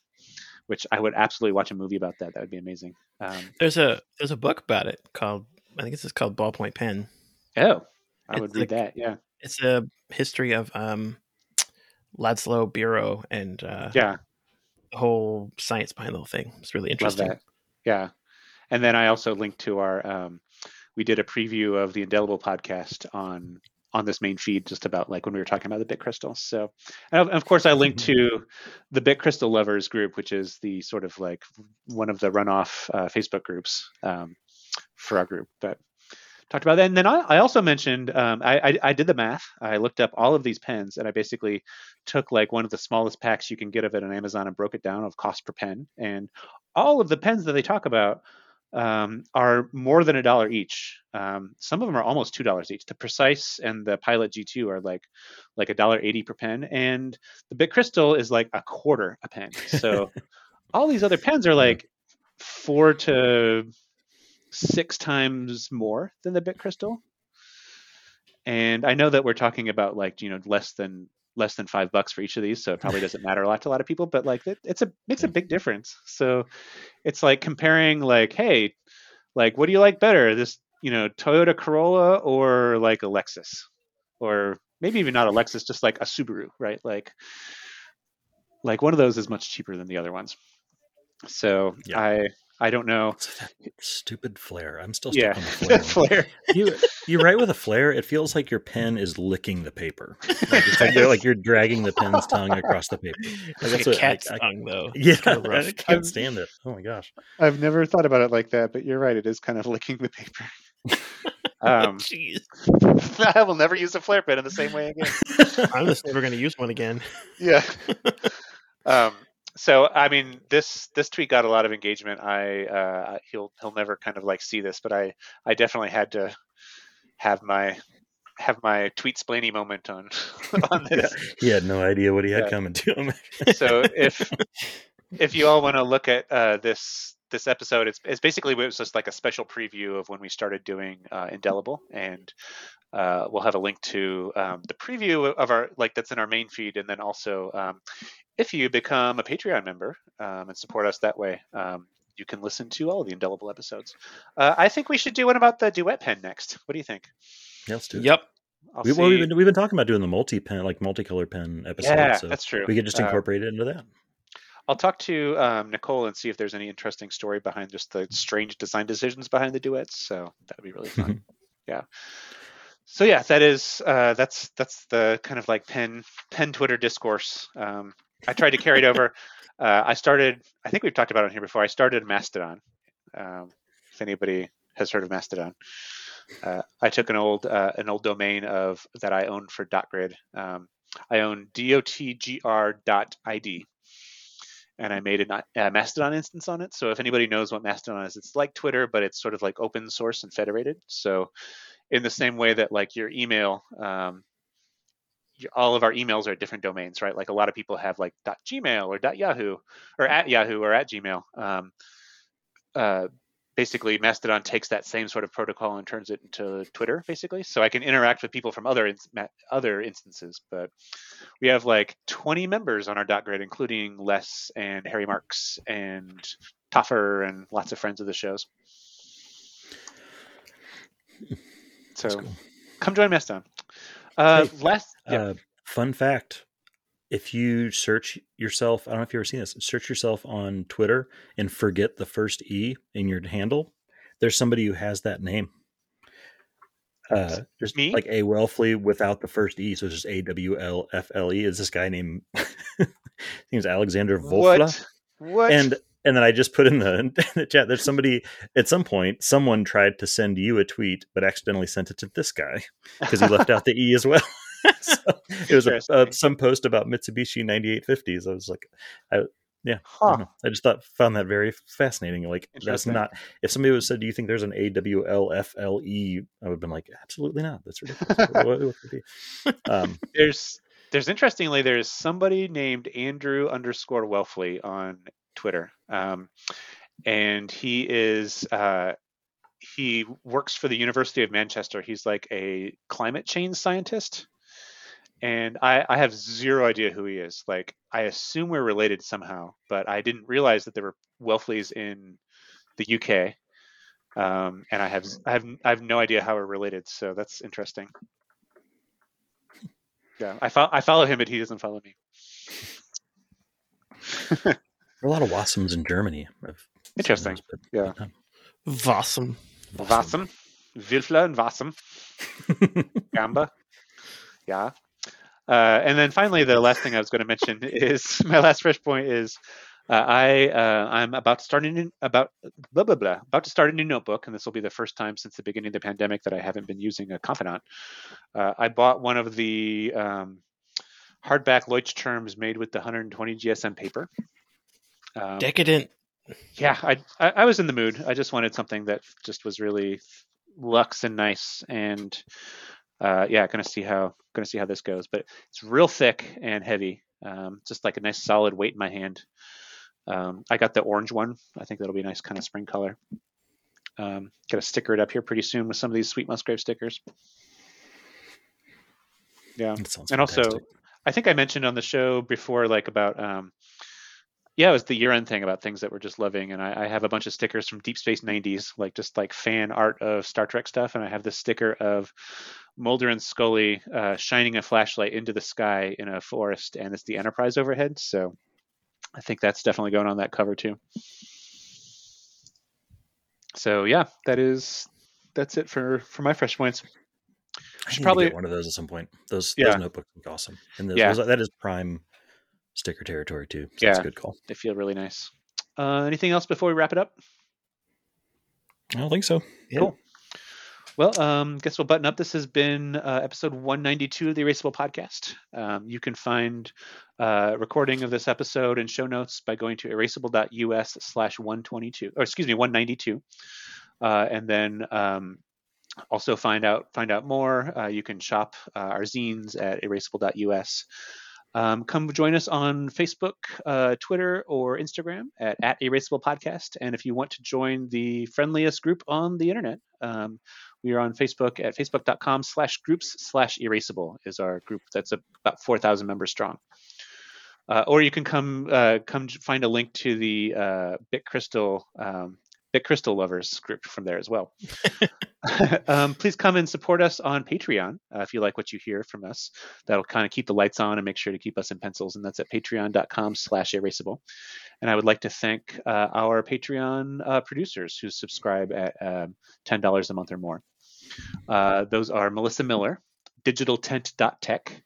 Which I would absolutely watch a movie about that. That would be amazing. Um, There's a there's a book about it called I think it's just called Ballpoint Pen. oh, I It's would read like- that. Yeah, It's a history of um, Laszlo Biro and uh, yeah, the whole science behind the whole thing. It's really love interesting. that. Yeah, and then I also linked to our. Um, we did a preview of the Indelible podcast on on this main feed, just about like when we were talking about the Bic Cristal. So, and of, of course, I linked to the Bic Cristal Lovers group, which is the sort of like one of the runoff uh, Facebook groups um, for our group. But talked about that, and then I, I also mentioned um, I, I I did the math. I looked up all of these pens, and I basically took like one of the smallest packs you can get of it on Amazon and broke it down of cost per pen, and all of the pens that they talk about um, are more than a dollar each. Um, some of them are almost two dollars each. The Precise and the Pilot G2 are like like a dollar eighty per pen, and the Bic Cristal is like a quarter a pen. So (laughs) all these other pens are like four to six times more than the Bic Cristal. And I know that we're talking about like you know less than less than five bucks for each of these, so it probably doesn't (laughs) matter a lot to a lot of people. But like it, it's a makes a big difference. So it's like comparing like, hey, like what do you like better, this you know Toyota Corolla or like a Lexus, or maybe even not a Lexus, just like a Subaru, right? Like like one of those is much cheaper than the other ones. So Yeah. I I don't know. Stupid flare. I'm still stuck Yeah, on the (laughs) flare. flare. you you write with a flare, it feels like your pen is licking the paper. Like, it's (laughs) like you're like you're dragging the pen's tongue across the paper. (laughs) It's that's like a what- I- cat's I- tongue, though. Yeah, kinda I can't stand it. Oh my gosh. I've never thought about it like that, but you're right. It is kind of licking the paper. um, Jeez. I will never use a flare pen in the same way again. I'm just never going to use one again. yeah. um, so I mean, this this tweet got a lot of engagement. I uh, he'll he'll never kind of like see this, but I I definitely had to have my have my tweet splainy moment on (laughs) on this. he had no idea what he had Yeah. coming to him. (laughs) so if if you all want to look at uh, this this episode, it's it's basically it was just like a special preview of when we started doing uh, Indelible, and uh, we'll have a link to um, the preview of our like that's in our main feed, and then also um, if you become a Patreon member um, and support us that way. Um, you can listen to all of the Indelible episodes. Uh, I think we should do one about the duet pen next. What do you think? Yeah, let's do it. Yep. We, well, we've been, we've been talking about doing the multi pen, like multicolor pen episode. yeah, so that's true. we could just Uh, incorporate it into that. I'll talk to um, Nicole and see if there's any interesting story behind just the strange design decisions behind the duets. So that would be really fun. (laughs) yeah. So yeah, that is uh, that's that's the kind of like pen pen Twitter discourse. Um, I tried to carry it over. (laughs) Uh, I started. I think we've talked about it here before. I started Mastodon. Um, if anybody has heard of Mastodon, uh, I took an old uh, an old domain of that I owned for .grid. Um, I own dotgr.id, and I made a Mastodon instance on it. So if anybody knows what Mastodon is, it's like Twitter, but it's sort of like open source and federated. So in the same way that like your email, um, all of our emails are different domains, right? Like a lot of people have like .gmail or .yahoo or at Yahoo or at Gmail. Um, uh, basically, Mastodon takes that same sort of protocol and turns it into Twitter, basically. So I can interact with people from other ins- ma- other instances, but we have like 20 members on our dot grid, including Les and Harry Marks and Toffer and lots of friends of the shows. So cool. come join Mastodon. Uh, Hey, last, yeah, Uh, fun fact: if you search yourself, I don't know if you've ever seen this. Search yourself on Twitter and forget the first e in your handle. There's somebody who has that name. Uh, there's Me? like a Wellfley without the first e, so it's just A W L F L E. Is this guy named? (laughs) His name's Alexander Wolfla what? What? and and then I just put in the, (laughs) in the chat. There's somebody at some point. Someone tried to send you a tweet, but accidentally sent it to this guy (laughs) because he left out the e as well. (laughs) so it was a, uh, some post about Mitsubishi 9850s. I was like, I, yeah, Huh. know. I just thought found that very fascinating. Like that's not. If somebody would have said, "Do you think there's an A W L F L E?" I would have been like, "Absolutely not. That's ridiculous." what, what be? Um, there's there's interestingly there's somebody named Andrew underscore Welfle on Twitter, um, and he is uh, he works for the University of Manchester. He's like a climate change scientist, and I, I have zero idea who he is. Like I assume we're related somehow, but I didn't realize that there were Welfles in the UK. Um, and I have I have I have no idea how we're related, so that's interesting. Yeah, I follow I follow him, but he doesn't follow me. (laughs) there are a lot of Wasems in Germany. I've Interesting. those, but- Yeah. Wasem. Wasem. Welfle and Wasem, (laughs) Gamber. Yeah. Uh, and then finally, the last thing I was going to mention is (laughs) my last fresh point is uh, I uh, I'm about to start a new about blah blah blah about to start a new notebook, and this will be the first time since the beginning of the pandemic that I haven't been using a Confidant. Uh, I bought one of the um, hardback Leuchtturms made with the 120 GSM paper. Um, Decadent. yeah, I, I I was in the mood. I just wanted something that just was really luxe and nice, and uh, yeah, gonna see how gonna see how this goes. But it's real thick and heavy, um, just like a nice solid weight in my hand. Um, I got the orange one. I think that'll be a nice kind of spring color. Um, gonna sticker it up here pretty soon with some of these Sweet Musgrave stickers. Yeah, and also. I think I mentioned on the show before, like about um, yeah, it was the year-end thing about things that we're just loving, and I, I, have a bunch of stickers from Deep Space '90s, like just like fan art of Star Trek stuff, and I have this sticker of Mulder and Scully uh, shining a flashlight into the sky in a forest, and it's the Enterprise overhead. So I think that's definitely going on that cover too. So yeah, that is that's it for for my fresh points. I should probably get one of those at some point. Those yeah. those notebooks look awesome, and those, yeah. Those, that is prime sticker territory too. So yeah, that's a good call. They feel really nice. Uh, anything else before we wrap it up? I don't think so. Yeah. Cool. Well, um, guess we'll button up. This has been uh, episode 192 of the Erasable podcast. Um, you can find uh, recording of this episode and show notes by going to erasable.us slash 122, or excuse me, 192. Uh, and then um, also find out find out more. Uh, you can shop uh, our zines at erasable.us. Um, come join us on Facebook, uh, Twitter, or Instagram at, at Erasable Podcast. And if you want to join the friendliest group on the internet, um, we are on Facebook at facebook.com slash groups slash erasable is our group that's about 4,000 members strong. Uh, or you can come uh, come find a link to the uh, Bic Cristal um, Bic Cristal lovers group from there as well. (laughs) (laughs) um, please come and support us on Patreon uh, if you like what you hear from us. That'll kind of keep the lights on and make sure to keep us in pencils. And that's at patreon.com slash erasable. And I would like to thank uh, our Patreon uh, producers who subscribe at um, $10 a month or more. Uh, those are Melissa Miller, digitaltent.tech,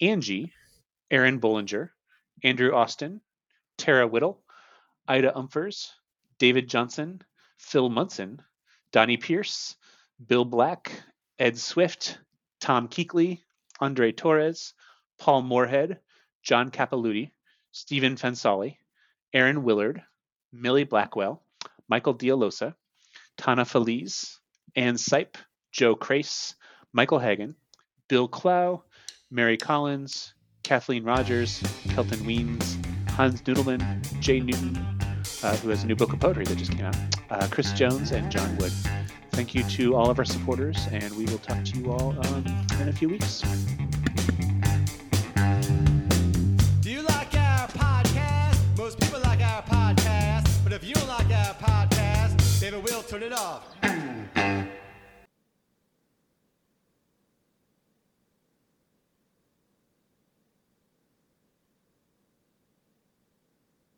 Angie, Aaron Bollinger, Andrew Austin, Tara Whittle, Ida Umfers, David Johnson, Phil Munson, Donnie Pierce, Bill Black, Ed Swift, Tom Keekley, Andre Torres, Paul Moorhead, John Capilouti, Stephen Fensali, Aaron Willard, Millie Blackwell, Michael Dialosa, Tana Feliz, Ann Sipe, Joe Crace, Michael Hagan, Bill Clow, Mary Collins, Kathleen Rogers, Kelton Weens, Hans Noodleman, Jay Newton, uh, who has a new book of poetry that just came out, uh, Chris Jones, and John Wood. Thank you to all of our supporters, and we will talk to you all um, in a few weeks. Do you like our podcast? Most people like our podcast, but if you don't like our podcast, maybe we'll turn it off.